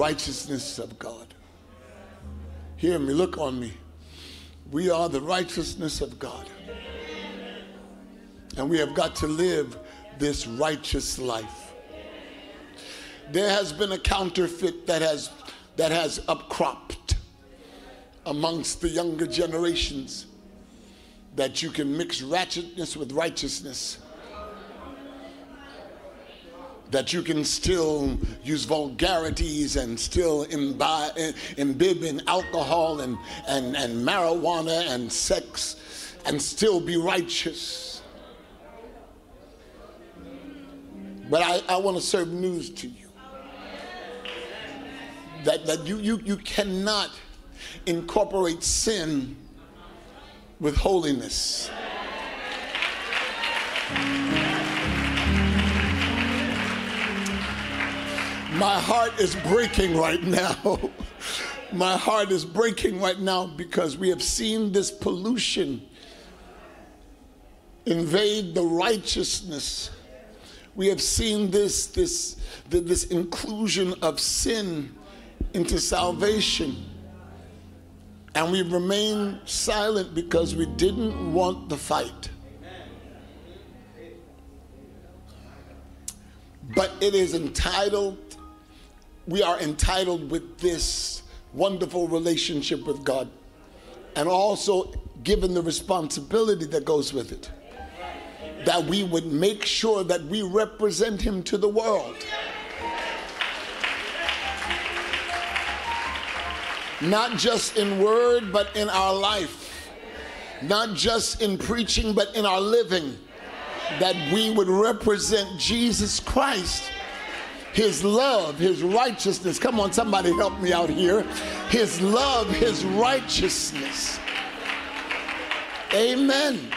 righteousness of God. Hear me, look on me. We are the righteousness of God. And we have got to live this righteous life. There has been a counterfeit that has that has upcropped amongst the younger generations that you can mix ratchetness with righteousness that you can still use vulgarities and still imbibe, imbibe in alcohol and, and, and marijuana and sex and still be righteous. But I, I want to serve news to you that, that you, you, you cannot incorporate sin with holiness. My heart is breaking right now. My heart is breaking right now because we have seen this pollution invade the righteousness. We have seen this, this, this inclusion of sin into salvation. And we remain silent because we didn't want the fight. But it is entitled we are entitled with this wonderful relationship with God and also given the responsibility that goes with it that we would make sure that we represent him to the world. Not just in word, but in our life. Not just in preaching, but in our living. That we would represent Jesus Christ his love, his righteousness. Come on, somebody help me out here. His love, his righteousness. Amen.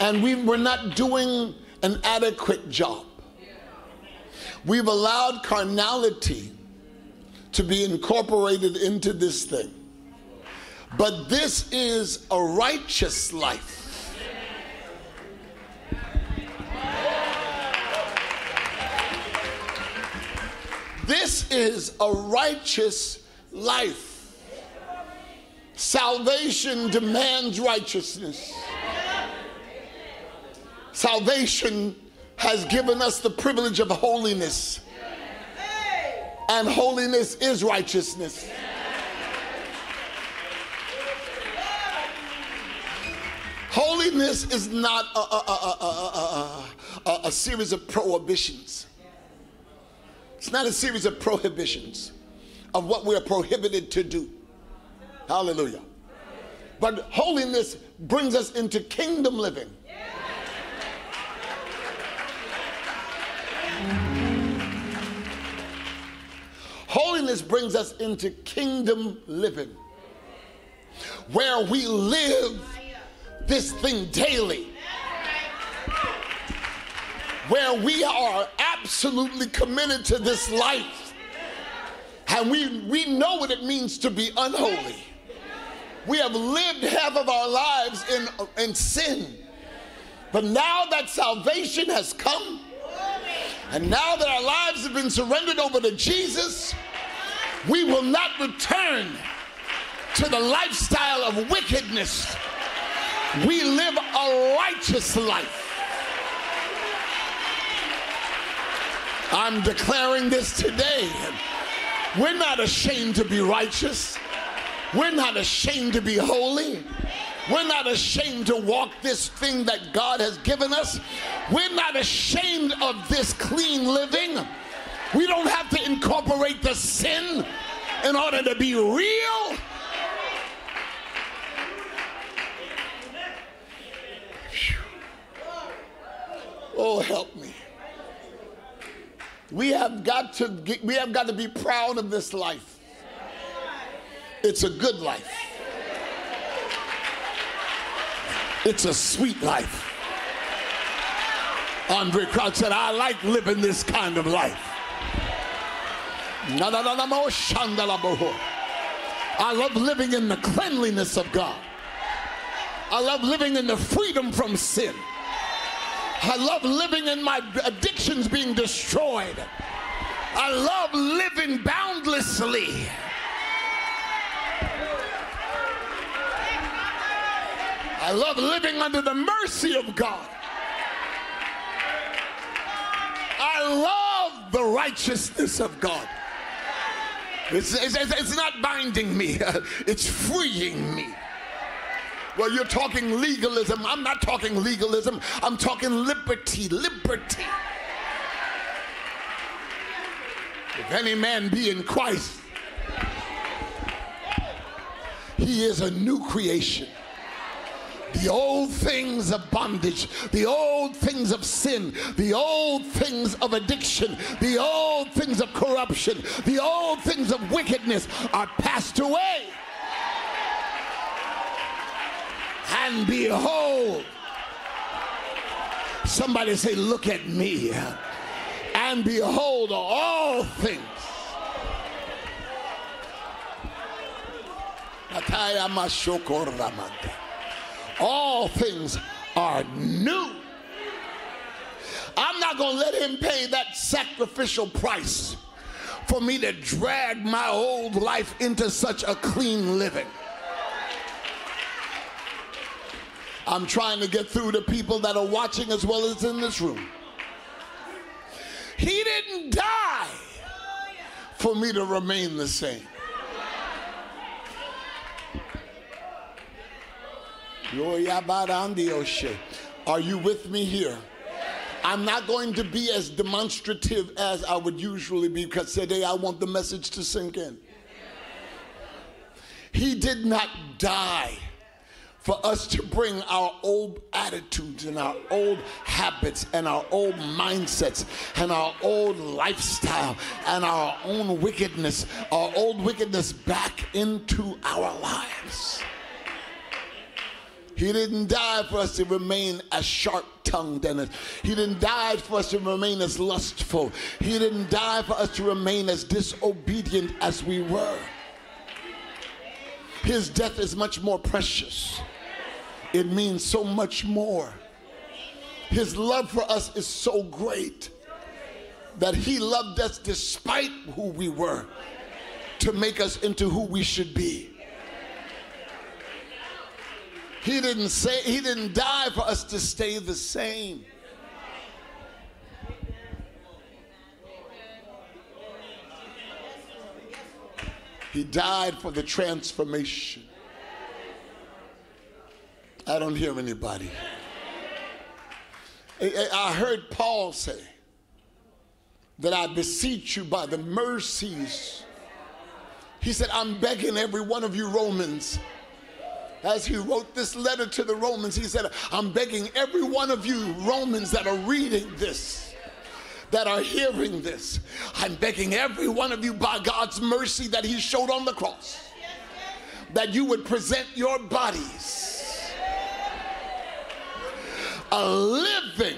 And we were not doing an adequate job. We've allowed carnality to be incorporated into this thing. But this is a righteous life. This is a righteous life. Salvation demands righteousness. Salvation has given us the privilege of holiness. And holiness is righteousness. Holiness is not a, a, a, a, series of prohibitions. It's not a series of prohibitions of what we are prohibited to do. Hallelujah. But holiness brings us into kingdom living. Holiness brings us into kingdom living where we live this thing daily where we are absolutely committed to this life. And we, we know what it means to be unholy. We have lived half of our lives in, in sin. But now that salvation has come, and now that our lives have been surrendered over to Jesus, we will not return to the lifestyle of wickedness. We live a righteous life. I'm declaring this today. We're not ashamed to be righteous. We're not ashamed to be holy. We're not ashamed to walk this thing that God has given us. We're not ashamed of this clean living. We don't have to incorporate the sin in order to be real. Oh, help me. We have got to get, we have got to be proud of this life. It's a good life. It's a sweet life. Andraé Crouch said, I like living this kind of life. I love living in the cleanliness of God. I love living in the freedom from sin. I love living in my addictions being destroyed. I love living boundlessly. I love living under the mercy of God. I love the righteousness of God. It's, it's, it's not binding me, it's freeing me. Well, you're talking legalism. I'm not talking legalism. I'm talking liberty, liberty. If any man be in Christ, he is a new creation. The old things of bondage, the old things of sin, the old things of addiction, the old things of corruption, the old things of wickedness are passed away. And behold, somebody say, Look at me. And behold, all things. All things are new. I'm not going to let him pay that sacrificial price for me to drag my old life into such a clean living. I'm trying to get through to people that are watching as well as in this room. He didn't die for me to remain the same. Are you with me here? I'm not going to be as demonstrative as I would usually be because today I want the message to sink in. He did not die for us to bring our old attitudes and our old habits and our old mindsets and our old lifestyle and our own wickedness, our old wickedness back into our lives. He didn't die for us to remain as sharp tongued and he didn't die for us to remain as lustful. He didn't die for us to remain as disobedient as we were. His death is much more precious. It means so much more. His love for us is so great that he loved us despite who we were to make us into who we should be. He didn't say he didn't die for us to stay the same. He died for the transformation. I don't hear anybody. I heard Paul say that I beseech you by the mercies. He said, I'm begging every one of you Romans as he wrote this letter to the Romans, he said, I'm begging every one of you Romans that are reading this, that are hearing this, I'm begging every one of you by God's mercy that he showed on the cross, that you would present your bodies a living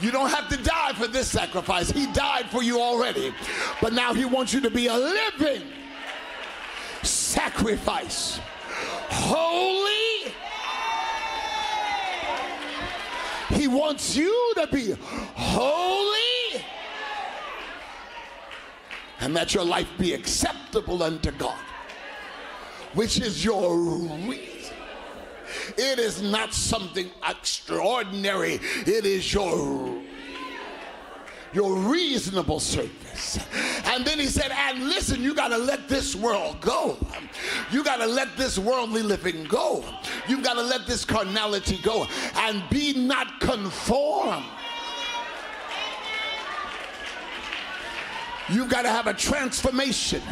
you don't have to die for this sacrifice. He died for you already. But now he wants you to be a living sacrifice holy. He wants you to be holy and that your life be acceptable unto God, which is your reason. It is not something extraordinary, it is your your reasonable service. And then he said, and listen, you got to let this world go. You got to let this worldly living go. You've got to let this carnality go and be not conformed. You've got to have a transformation.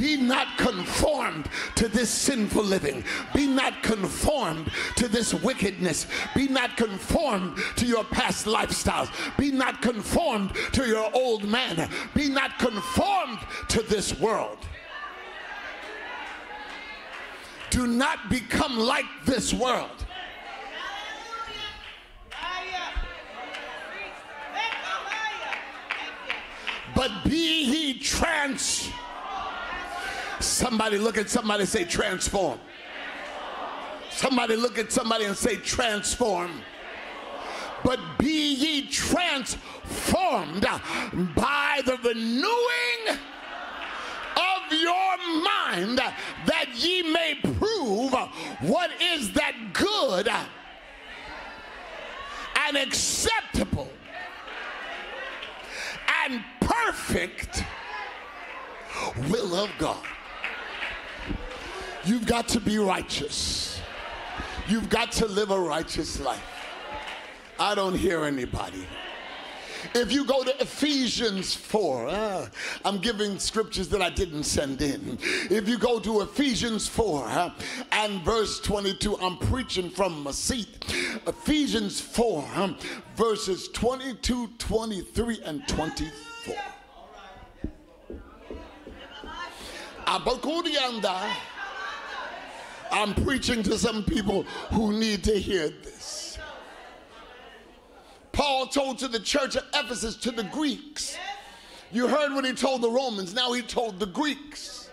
Be not conformed to this sinful living. Be not conformed to this wickedness. Be not conformed to your past lifestyles. Be not conformed to your old man. Be not conformed to this world. Do not become like this world. But be ye transformed Somebody look at somebody and say transform. Somebody look at somebody and say transform but be ye transformed by the renewing of your mind that ye may prove what is that good and acceptable and perfect will of God. You've got to be righteous. You've got to live a righteous life. I don't hear anybody. If you go to Ephesians 4, uh, I'm giving scriptures that I didn't send in. If you go to Ephesians 4 uh, and verse 22, I'm preaching from my seat. Ephesians 4, um, verses 22, 23, and 24. I'm preaching to some people who need to hear this. Paul told to the church of Ephesus, to the Greeks. You heard what he told the Romans, now he told the Greeks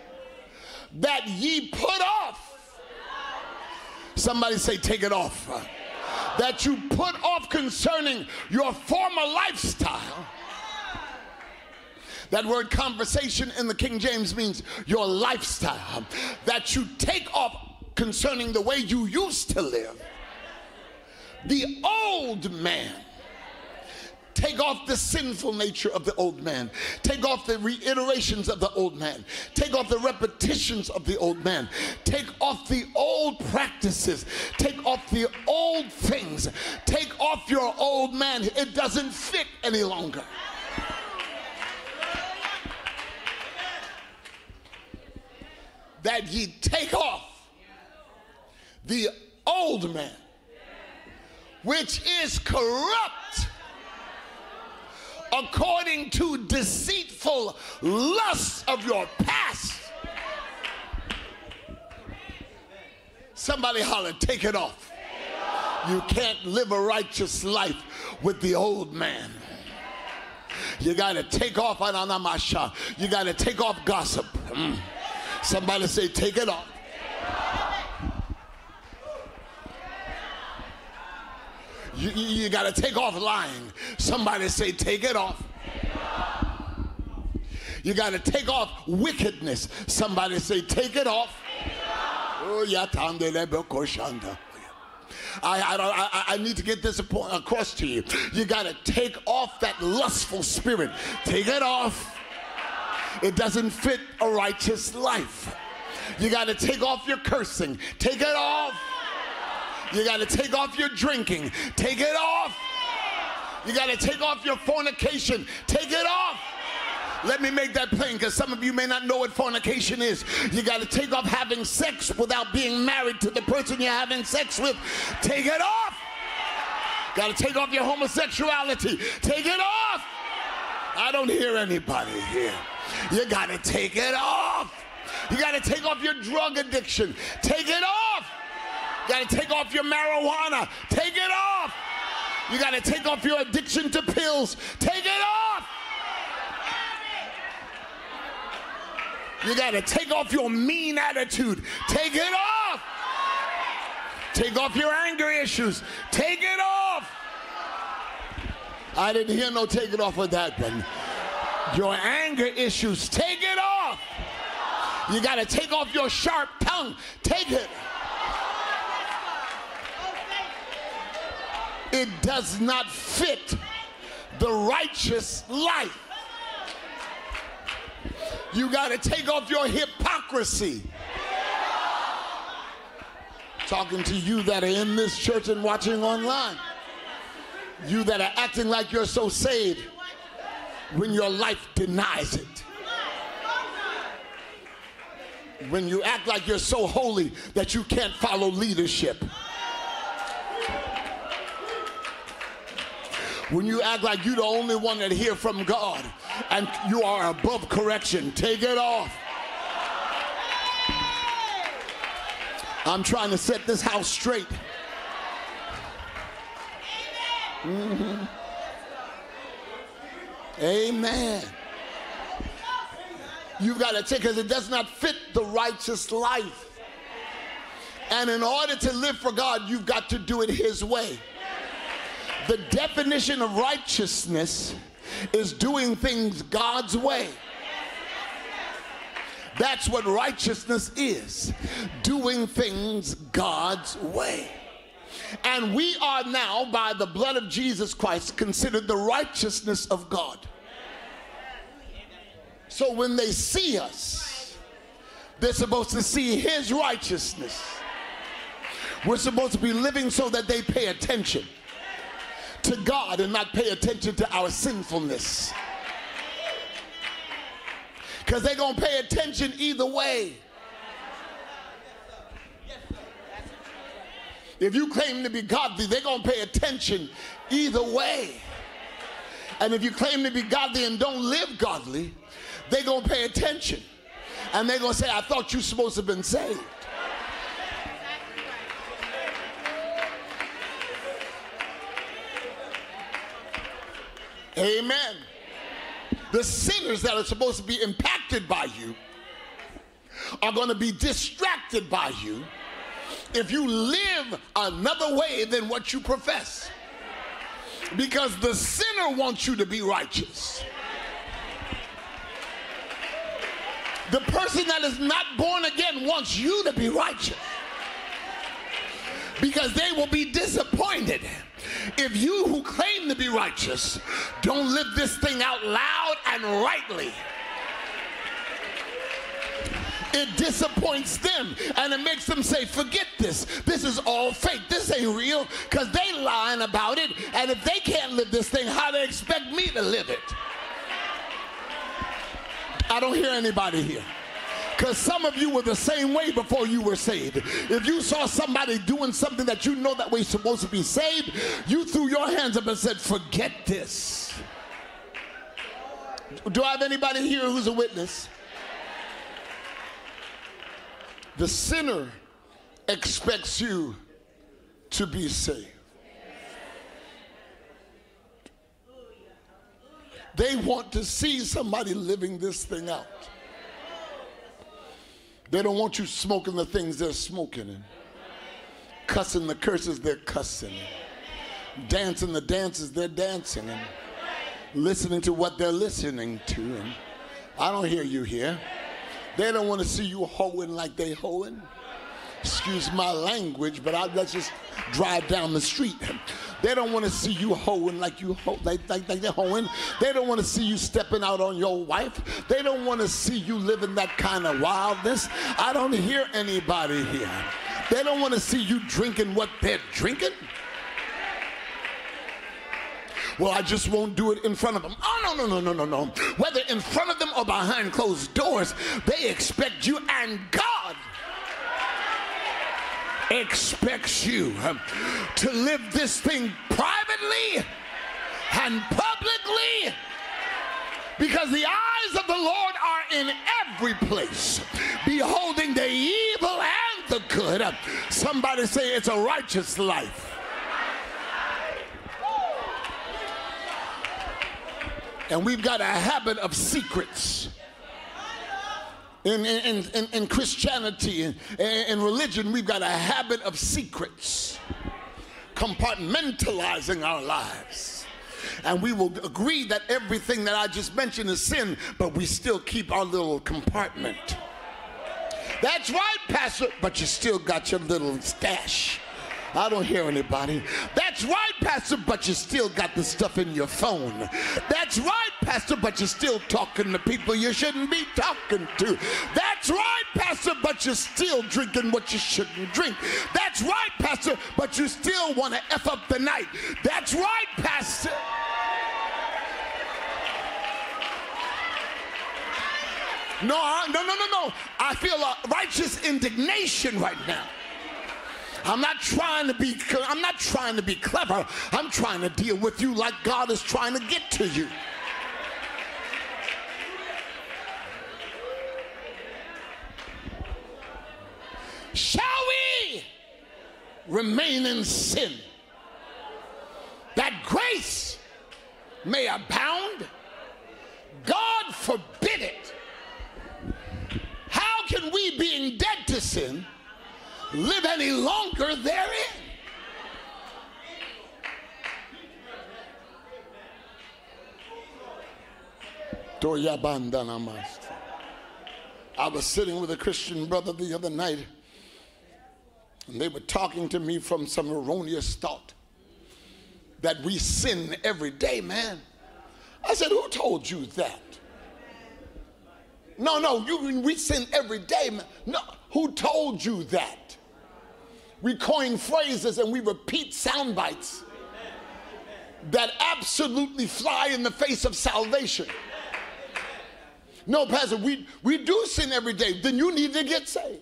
that ye put off. Somebody say, take it off. That you put off concerning your former lifestyle. That word conversation in the King James means your lifestyle. That you take off concerning the way you used to live. The old man Take off the sinful nature of the old man. Take off the reiterations of the old man. Take off the repetitions of the old man. Take off the old practices. Take off the old things. Take off your old man. It doesn't fit any longer. That ye take off the old man, which is corrupt according to deceitful lusts of your past. Somebody holler, take it off. You can't live a righteous life with the old man. You got to take off ananamasha. You got to take off gossip. Mm. Somebody say, take it off. You, you, you got to take off lying. Somebody say, take it off. You got to take off wickedness. Somebody say, take it off. Oh, I, I, I, I, need to get this across to you. You got to take off that lustful spirit. Take it off. It doesn't fit a righteous life. You got to take off your cursing. Take it off. You got to take off your drinking. Take it off. You got to take off your fornication. Take it off. Let me make that plain because some of you may not know what fornication is. You got to take off having sex without being married to the person you're having sex with. Take it off. Got to take off your homosexuality. Take it off. I don't hear anybody here. You got to take it off. You got to take off your drug addiction. Take it off. You got to take off your marijuana. Take it off. You got to take off your addiction to pills. Take it off. You got to take off your mean attitude. Take it off. Take off your anger issues. Take it off. I didn't hear no take it off with that one. Your anger issues, take it off. You got to take off your sharp tongue. Take it. It does not fit the righteous life. You got to take off your hypocrisy. Talking to you that are in this church and watching online. You that are acting like you're so saved when your life denies it. When you act like you're so holy that you can't follow leadership. When you act like you're the only one that hear from God and you are above correction, take it off. I'm trying to set this house straight. Mm-hmm. Amen. You've got to take because it does not fit the righteous life. And in order to live for God, you've got to do it His way. The definition of righteousness is doing things God's way. That's what righteousness is doing things God's way. And we are now, by the blood of Jesus Christ, considered the righteousness of God. So when they see us, they're supposed to see His righteousness. We're supposed to be living so that they pay attention to God and not pay attention to our sinfulness. Because they're going to pay attention either way. If you claim to be godly, they're going to pay attention either way. And if you claim to be godly and don't live godly, they're going to pay attention. And they're going to say, I thought you supposed to have been saved. Amen. The sinners that are supposed to be impacted by you are going to be distracted by you if you live another way than what you profess. Because the sinner wants you to be righteous. The person that is not born again wants you to be righteous. Because they will be disappointed. If you who claim to be righteous don't live this thing out loud and rightly it disappoints them and it makes them say forget this. This is all fake. This ain't real because they lying about it. And if they can't live this thing how they expect me to live it? I don't hear anybody here because some of you were the same way before you were saved. If you saw somebody doing something that you know that we're supposed to be saved, you threw your hands up and said, Forget this. Do I have anybody here who's a witness? The sinner expects you to be saved. They want to see somebody living this thing out. They don't want you smoking the things they're smoking and cussing the curses they're cussing, and dancing the dances they're dancing, and listening to what they're listening to. And I don't hear you here. They don't want to see you hoeing like they hoeing. Excuse my language, but I, let's just drive down the street. They don't want to see you hoeing like you ho- like, like, like they're hoeing. They don't want to see you stepping out on your wife. They don't want to see you living that kind of wildness. I don't hear anybody here. They don't want to see you drinking what they're drinking. Well, I just won't do it in front of them. Oh, no, no, no, no, no, no. Whether in front of them or behind closed doors, they expect you and God expects you to live this thing privately and publicly because the eyes of the Lord are in every place, beholding the evil and the good. Somebody say it's a righteous life. And we've got a habit of secrets in, in, in, in Christianity and in, religion, we've got a habit of secrets, compartmentalizing our lives. And we will agree that everything that I just mentioned is sin, but we still keep our little compartment. That's right, Pastor, but you still got your little stash. I don't hear anybody. That's right, Pastor, but you still got the stuff in your phone. That's right, Pastor, but you're still talking to people you shouldn't be talking to. That's right, Pastor, but you're still drinking what you shouldn't drink. That's right, Pastor, but you still want to F up the night. That's right, Pastor. No, no, no, no, no. I feel a righteous indignation right now. I'm not trying to be I'm not trying to be clever. I'm trying to deal with you like God is trying to get to you. Shall we remain in sin that grace may abound? God forbid it. How can we, being dead to sin, live any longer therein. I was sitting with a Christian brother the other night, and they were talking to me from some erroneous thought that we sin every day, man. I said, Who told you that? No, no, you, we sin every day. No, who told you that? We coin phrases and we repeat sound bites that absolutely fly in the face of salvation. No, Pastor, we, we do sin every day. Then you need to get saved.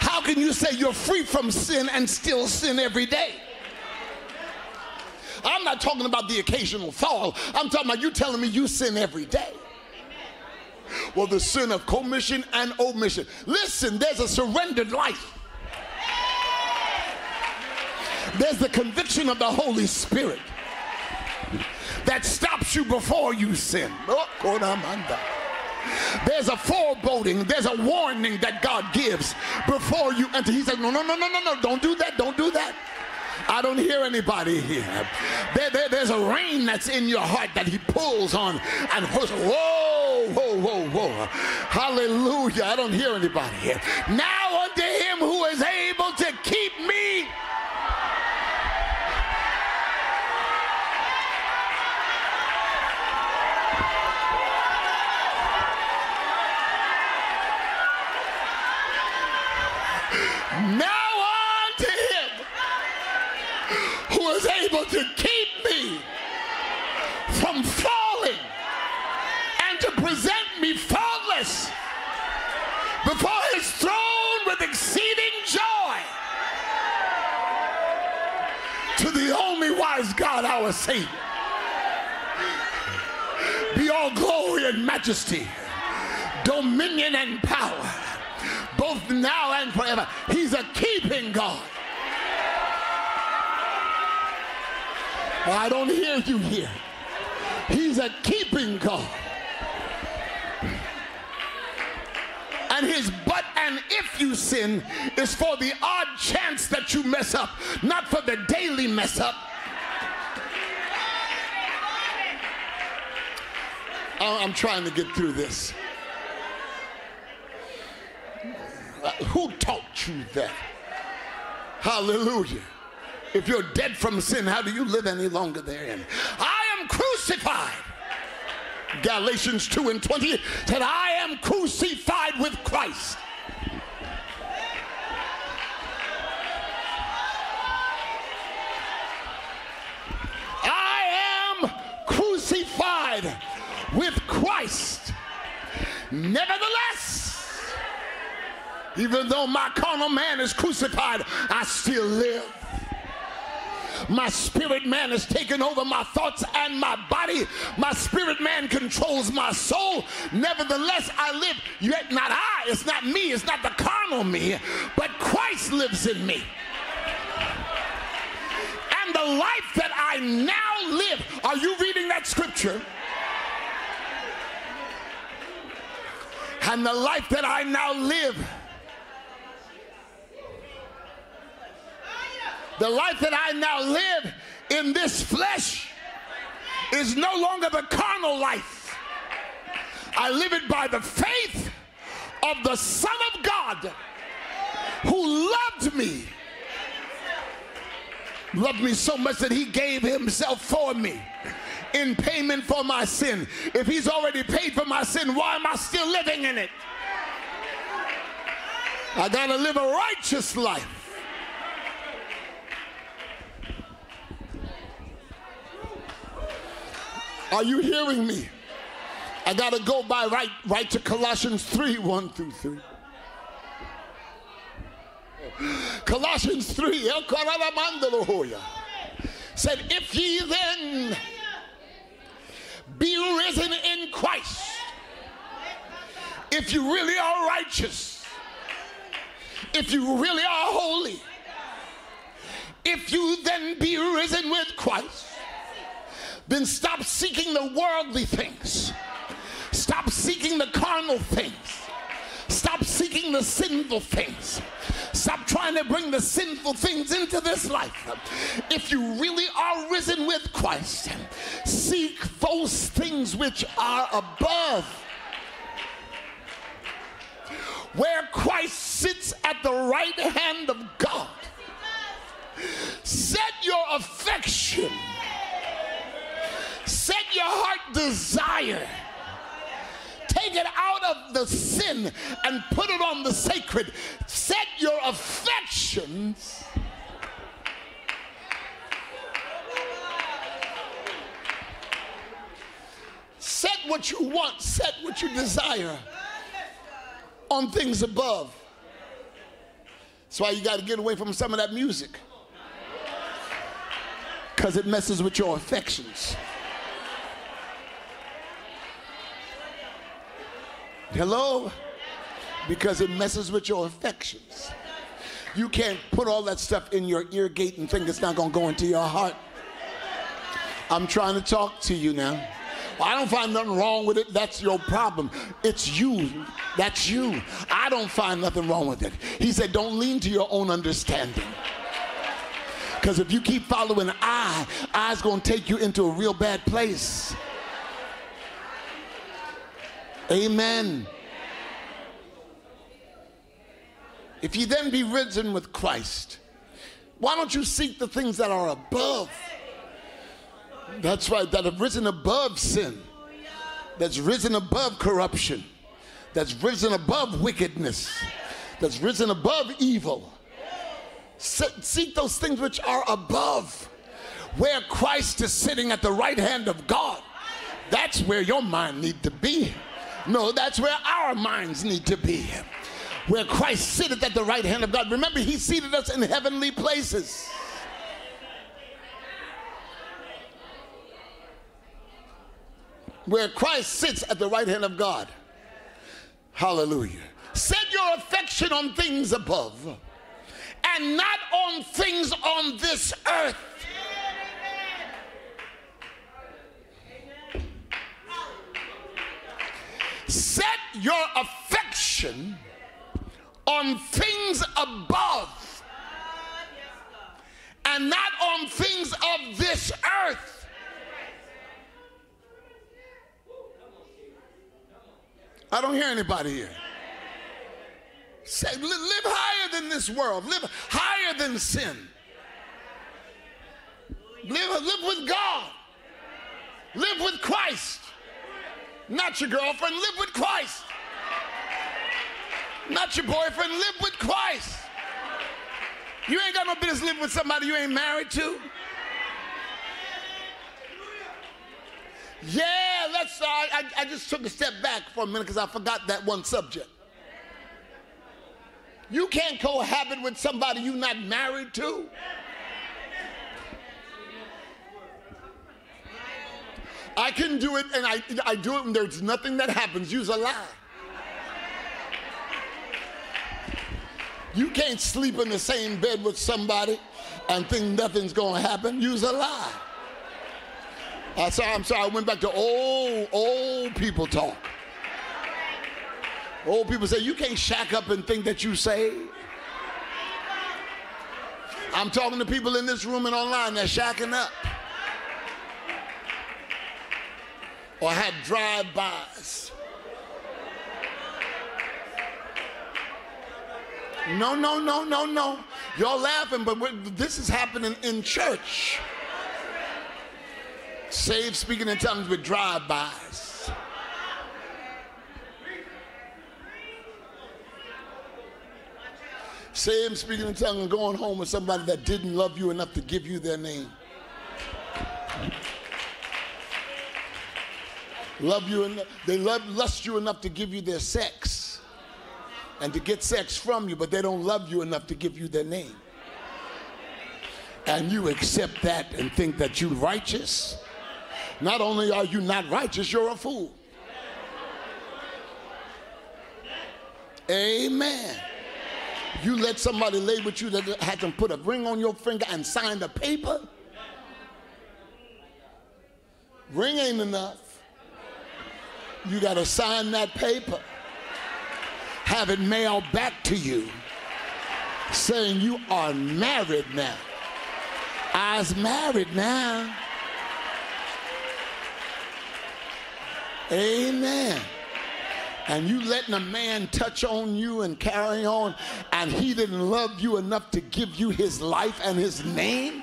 How can you say you're free from sin and still sin every day? I'm not talking about the occasional fall. I'm talking about you telling me you sin every day. Well, the sin of commission and omission. Listen, there's a surrendered life. There's the conviction of the Holy Spirit that stops you before you sin. There's a foreboding, there's a warning that God gives before you enter. He says, No, no, no, no, no, no, don't do that, don't do that. I don't hear anybody here. There, there, there's a rain that's in your heart that he pulls on and pulls. Whoa, whoa, whoa, whoa. Hallelujah. I don't hear anybody here. Now unto him who is able to keep me Now to keep me from falling and to present me faultless before his throne with exceeding joy to the only Be all glory and majesty, dominion and power, both now and forever. He's a keeping God. I don't hear you here. He's a keeping God. And his but and if you sin is for the odd chance that you mess up, not for the daily mess up. I'm trying to get through this. Uh, who taught you that? Hallelujah. If you're dead from sin, how do you live any longer therein? I am crucified. Galatians 2 and 20 said, I am crucified with Christ. I am crucified. Nevertheless, even though my carnal man is crucified, I still live. My spirit man has taken over my thoughts and my body. My spirit man controls my soul. Nevertheless, I live. Yet not I. It's not me. It's not the carnal me. But Christ lives in me. And the life that I now live. Are you reading that scripture? And the life that I now live The life that I now live in this flesh is no longer the carnal life. I live it by the faith of the Son of God who loved me. Loved me so much that he gave himself for me in payment for my sin. If he's already paid for my sin, why am I still living in it? I got to live a righteous life. Are you hearing me? I got to go by right, right to Colossians 3 1 through 3. Colossians 3 said, If ye then be risen in Christ, if you really are righteous, if you really are holy, if you then be risen with Christ, then stop seeking the worldly things. Stop seeking the carnal things. Stop seeking the sinful things. Stop trying to bring the sinful things into this life. If you really are risen with Christ, seek those things which are above, where Christ sits at the right hand of God. Set your affection, set your heart desire. Take it out of the sin and put it on the sacred. Set your affections Set what you want, set what you desire on things above. That's why you got to get away from some of that music. Because it messes with your affections. Hello? Because it messes with your affections. You can't put all that stuff in your ear gate and think it's not going to go into your heart. I'm trying to talk to you now. I don't find nothing wrong with it. That's your problem. It's you. That's you. I don't find nothing wrong with it. He said, don't lean to your own understanding. Because if you keep following I, I's going to take you into a real bad place. Amen. If you then be risen with Christ, why don't you seek the things that are above? That's right, that have risen above sin, that's risen above corruption, that's risen above wickedness, that's risen above evil. Seek those things which are above, where Christ is sitting at the right hand of God. That's where your mind need to be. No, that's where our minds need to be. Where Christ sitteth at the right hand of God. Remember, he seated us in heavenly places. where Christ sits at the right hand of God. Hallelujah. Set your affection on things above and not on things on this earth. Set your affection on things above and not on things of this earth. I don't hear anybody here. Say, live higher than this world. Live higher than sin. Live, live with God. Live with Christ. Not your girlfriend. Live with Christ. Not your boyfriend. Live with Christ. You ain't got no business living with somebody you ain't married to. Yeah, let's. Uh, I, I just took a step back for a minute because I forgot that one subject. You can't cohabit with somebody you're not married to. I can do it, and I, I do it, and there's nothing that happens. Use a lie. You can't sleep in the same bed with somebody and think nothing's to happen. Use a lie. I saw, I'm sorry, I went back to old, old people talk. Old people say, you can't shack up and think that you saved. I'm talking to people in this room and online that shacking up. Or had drive-bys. No, no, no, no, no. Y'all laughing, but this is happening in church. Saved speaking in tongues with drive-bys. Saved speaking in tongues and going home with somebody that didn't love you enough to give you their name. Love you enough, they love lust you enough to give you their sex and to get sex from you, but they don't love you enough to give you their name. And you accept that and think that you're righteous not only are you not righteous, you're a fool. Amen. You let somebody lay with you that had to put a ring on your finger and sign the paper. Ring ain't enough. You got to sign that paper. Have it mailed back to you saying you are married now. I's married now. Amen. And you letting a man touch on you and carry on, and he didn't love you enough to give you his life and his name?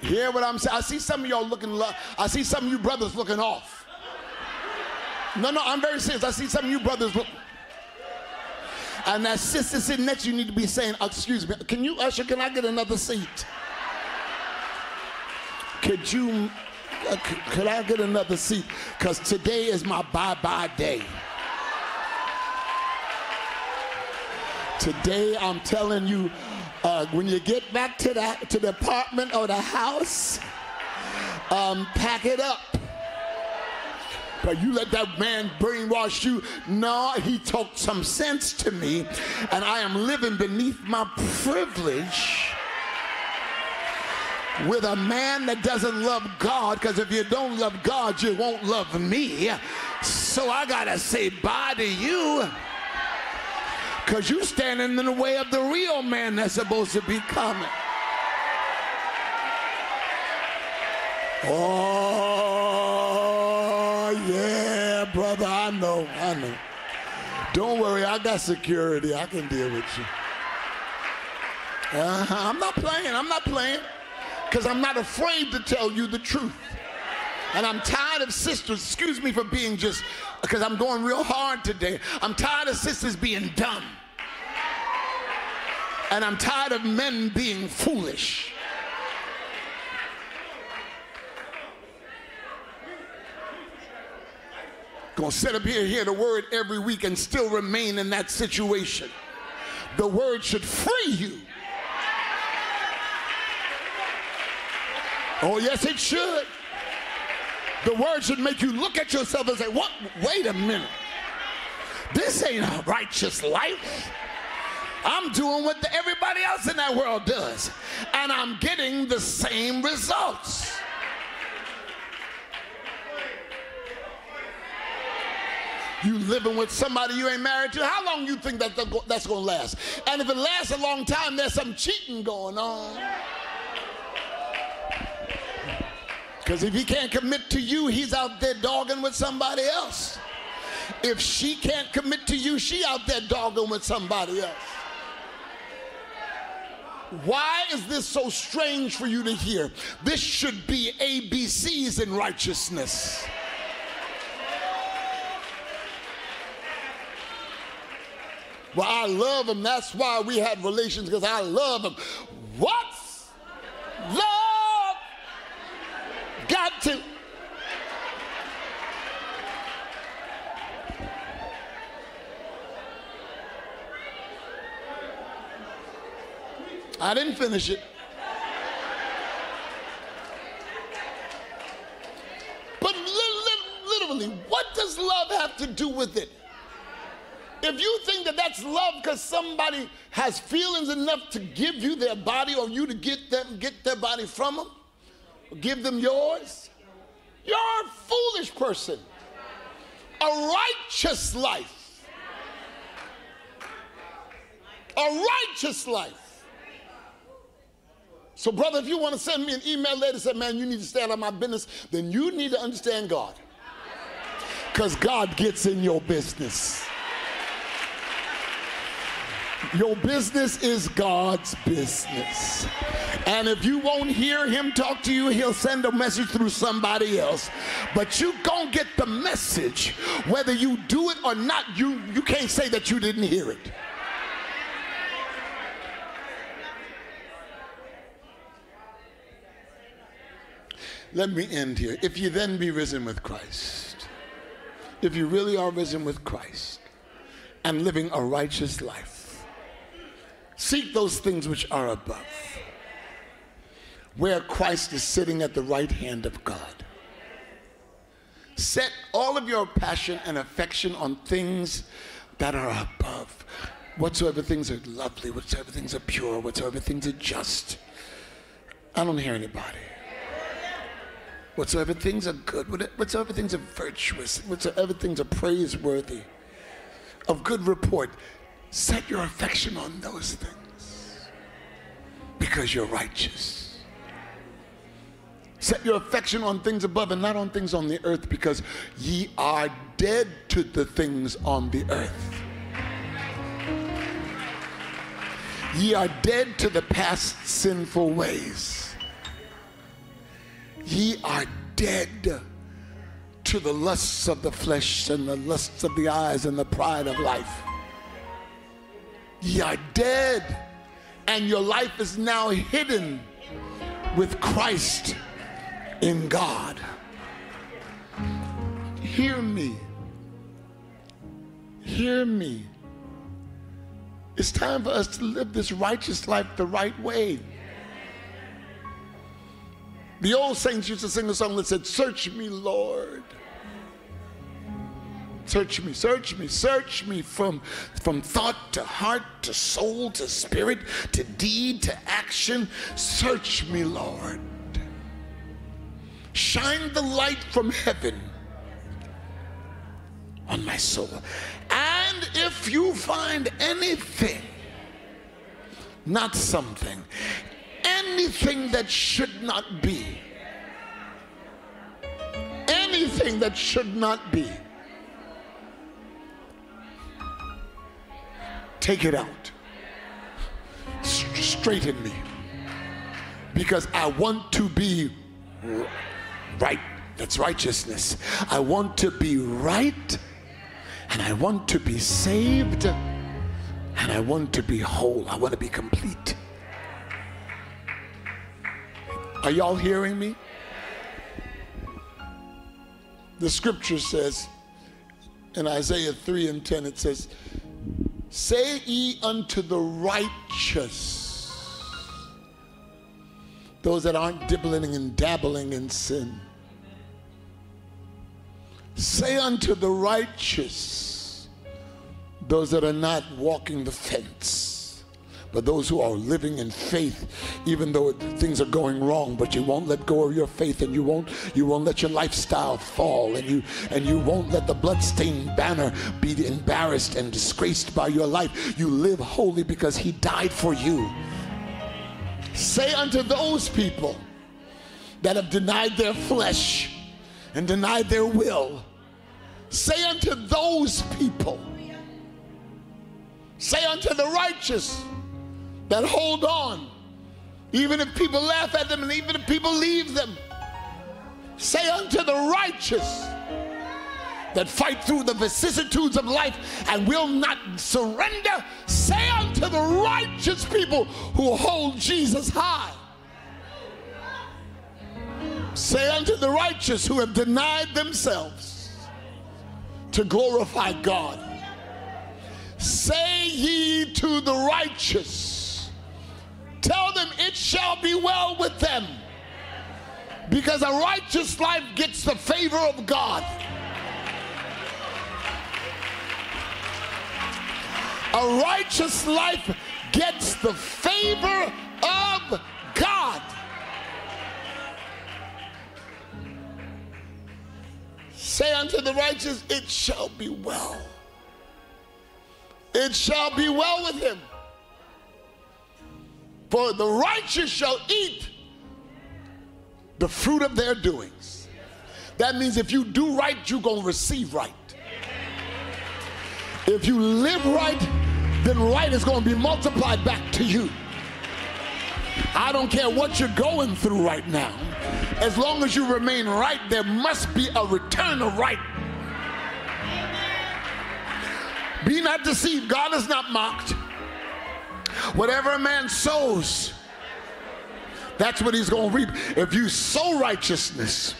Hear what I'm saying? I see some of y'all looking, lo- I see some of you brothers looking off. No, no, I'm very serious. I see some of you brothers look. And that sister sitting next you need to be saying, excuse me, can you, usher, can I get another seat? Could you, uh, could I get another seat? Because today is my bye-bye day. Today, I'm telling you, uh, when you get back to the, to the apartment or the house, um, pack it up. But you let that man brainwash you. No, he talked some sense to me, and I am living beneath my privilege with a man that doesn't love God, because if you don't love God, you won't love me. So I gotta say bye to you. Because you're standing in the way of the real man that's supposed to be coming. Oh, yeah, brother, I know, I know. Don't worry, I got security. I can deal with you. Uh-huh. I'm not playing, I'm not playing. Because I'm not afraid to tell you the truth. And I'm tired of sisters, excuse me for being just, because I'm going real hard today. I'm tired of sisters being dumb. And I'm tired of men being foolish. Gonna sit up here, hear the word every week, and still remain in that situation. The word should free you. Oh, yes, it should. The word should make you look at yourself and say, What? Wait a minute. This ain't a righteous life. I'm doing what the, everybody else in that world does, and I'm getting the same results. You living with somebody you ain't married to, how long you think that that's going to last? And if it lasts a long time, there's some cheating going on. Because if he can't commit to you, he's out there dogging with somebody else. If she can't commit to you, she out there dogging with somebody else. Why is this so strange for you to hear? This should be ABCs in righteousness. Well, I love him. That's why we had relations, because I love him. What's love got to? I didn't finish it. But li- li- literally, what does love have to do with it? If you think that that's love because somebody has feelings enough to give you their body or you to get them get their body from them, give them yours, you're a foolish person. A righteous life. A righteous life. So, brother, if you want to send me an email later, say, man, you need to out of my business, then you need to understand God. Because God gets in your business. Your business is God's business. And if you won't hear him talk to you, he'll send a message through somebody else. But you gonna get the message. Whether you do it or not, you, you can't say that you didn't hear it. Let me end here. If you then be risen with Christ, if you really are risen with Christ and living a righteous life, seek those things which are above, where Christ is sitting at the right hand of God. Set all of your passion and affection on things that are above. Whatsoever things are lovely, whatsoever things are pure, whatsoever things are just. I don't hear anybody whatsoever things are good, whatsoever things are virtuous, whatsoever things are praiseworthy, of good report, set your affection on those things because you're righteous. Set your affection on things above and not on things on the earth because ye are dead to the things on the earth. Ye are dead to the past sinful ways. Ye are dead to the lusts of the flesh and the lusts of the eyes and the pride of life. Ye are dead, and your life is now hidden with Christ in God. Hear me. Hear me. It's time for us to live this righteous life the right way. The old saints used to sing a song that said, Search me, Lord. Search me, search me, search me from, from thought to heart to soul to spirit to deed to action. Search me, Lord. Shine the light from heaven on my soul. And if you find anything, not something, anything that should not be, anything that should not be, take it out. Straighten me. Because I want to be right. That's righteousness. I want to be right, and I want to be saved, and I want to be whole. I want to be complete. Are y'all hearing me? The scripture says in Isaiah 3 and 10, it says, Say ye unto the righteous, those that aren't dibbling and dabbling in sin. Say unto the righteous, those that are not walking the fence, but those who are living in faith, even though things are going wrong, but you won't let go of your faith and you won't you won't let your lifestyle fall and you and you won't let the bloodstained banner be embarrassed and disgraced by your life. You live holy because he died for you. Say unto those people that have denied their flesh and denied their will, say unto those people, say unto the righteous that hold on, even if people laugh at them and even if people leave them, say unto the righteous, that fight through the vicissitudes of life and will not surrender, say unto the righteous people who hold Jesus high. Say unto the righteous who have denied themselves to glorify God. Say ye to the righteous, tell them it shall be well with them. Because a righteous life gets the favor of God. A righteous life gets the favor of God. Say unto the righteous, it shall be well. It shall be well with him. For the righteous shall eat the fruit of their doings. That means if you do right, you're going to receive right. If you live right, then right is going to be multiplied back to you. I don't care what you're going through right now. As long as you remain right, there must be a return of right. Be not deceived. God is not mocked. Whatever a man sows, that's what he's going to reap. If you sow righteousness,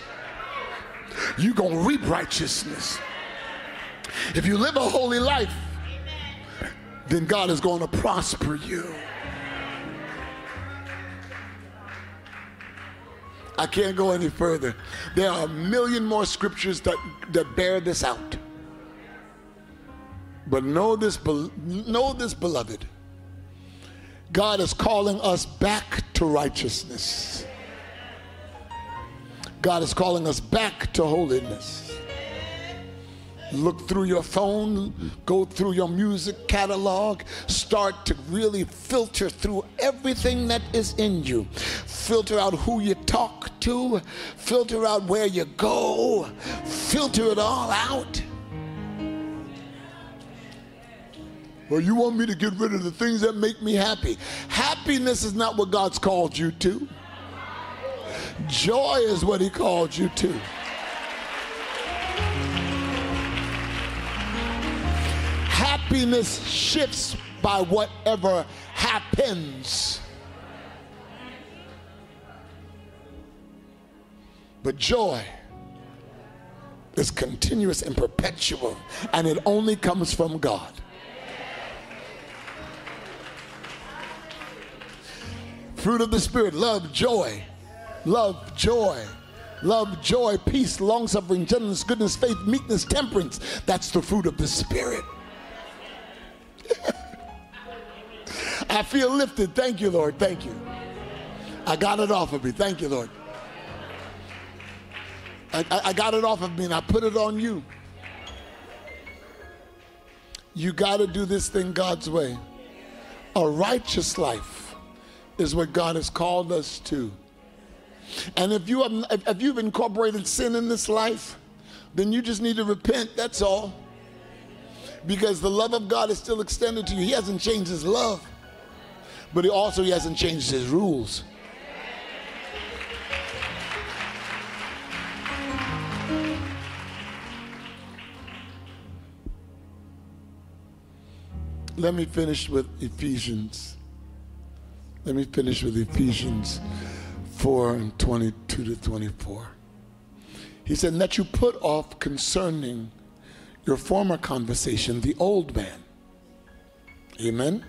you're going to reap righteousness. If you live a holy life, then God is going to prosper you. I can't go any further. There are a million more scriptures that, that bear this out. But know this, know this, beloved. God is calling us back to righteousness. God is calling us back to holiness look through your phone, go through your music catalog, start to really filter through everything that is in you. Filter out who you talk to, filter out where you go, filter it all out. Well, you want me to get rid of the things that make me happy. Happiness is not what God's called you to. Joy is what He called you to. Happiness shifts by whatever happens. But joy is continuous and perpetual, and it only comes from God. Fruit of the Spirit love, joy, love, joy, love, joy, peace, long suffering, gentleness, goodness, faith, meekness, temperance. That's the fruit of the Spirit. I feel lifted. Thank you, Lord. Thank you. I got it off of me. Thank you, Lord. I, I, got it off of me and I put it on you. You got to do this thing God's way. A righteous life is what God has called us to. And if you have if you've incorporated sin in this life, then you just need to repent. That's all. Because the love of God is still extended to you. He hasn't changed his love, but he also he hasn't changed his rules. Let me finish with Ephesians. Let me finish with Ephesians 4 and 22 to 24. He said, That you put off concerning your former conversation the old man. Amen.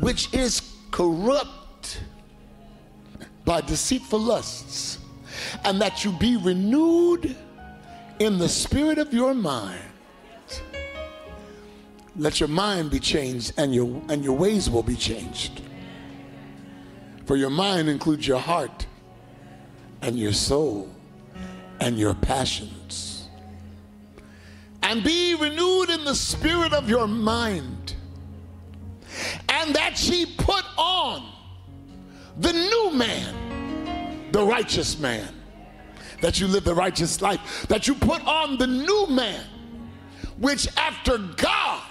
Which is corrupt by deceitful lusts, and that you be renewed in the spirit of your mind let your mind be changed and your, and your ways will be changed. For your mind includes your heart and your soul and your passions. And be renewed in the spirit of your mind. And that she put on the new man, the righteous man. That you live the righteous life. That you put on the new man, which after God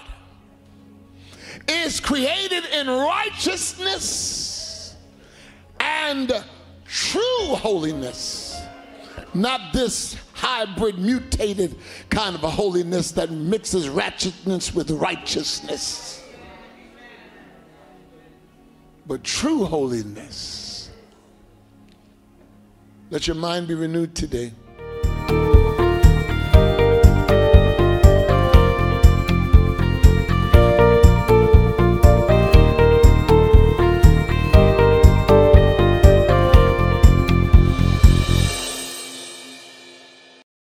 is created in righteousness and true holiness, not this hybrid, mutated kind of a holiness that mixes ratchetness with righteousness, but true holiness. Let your mind be renewed today.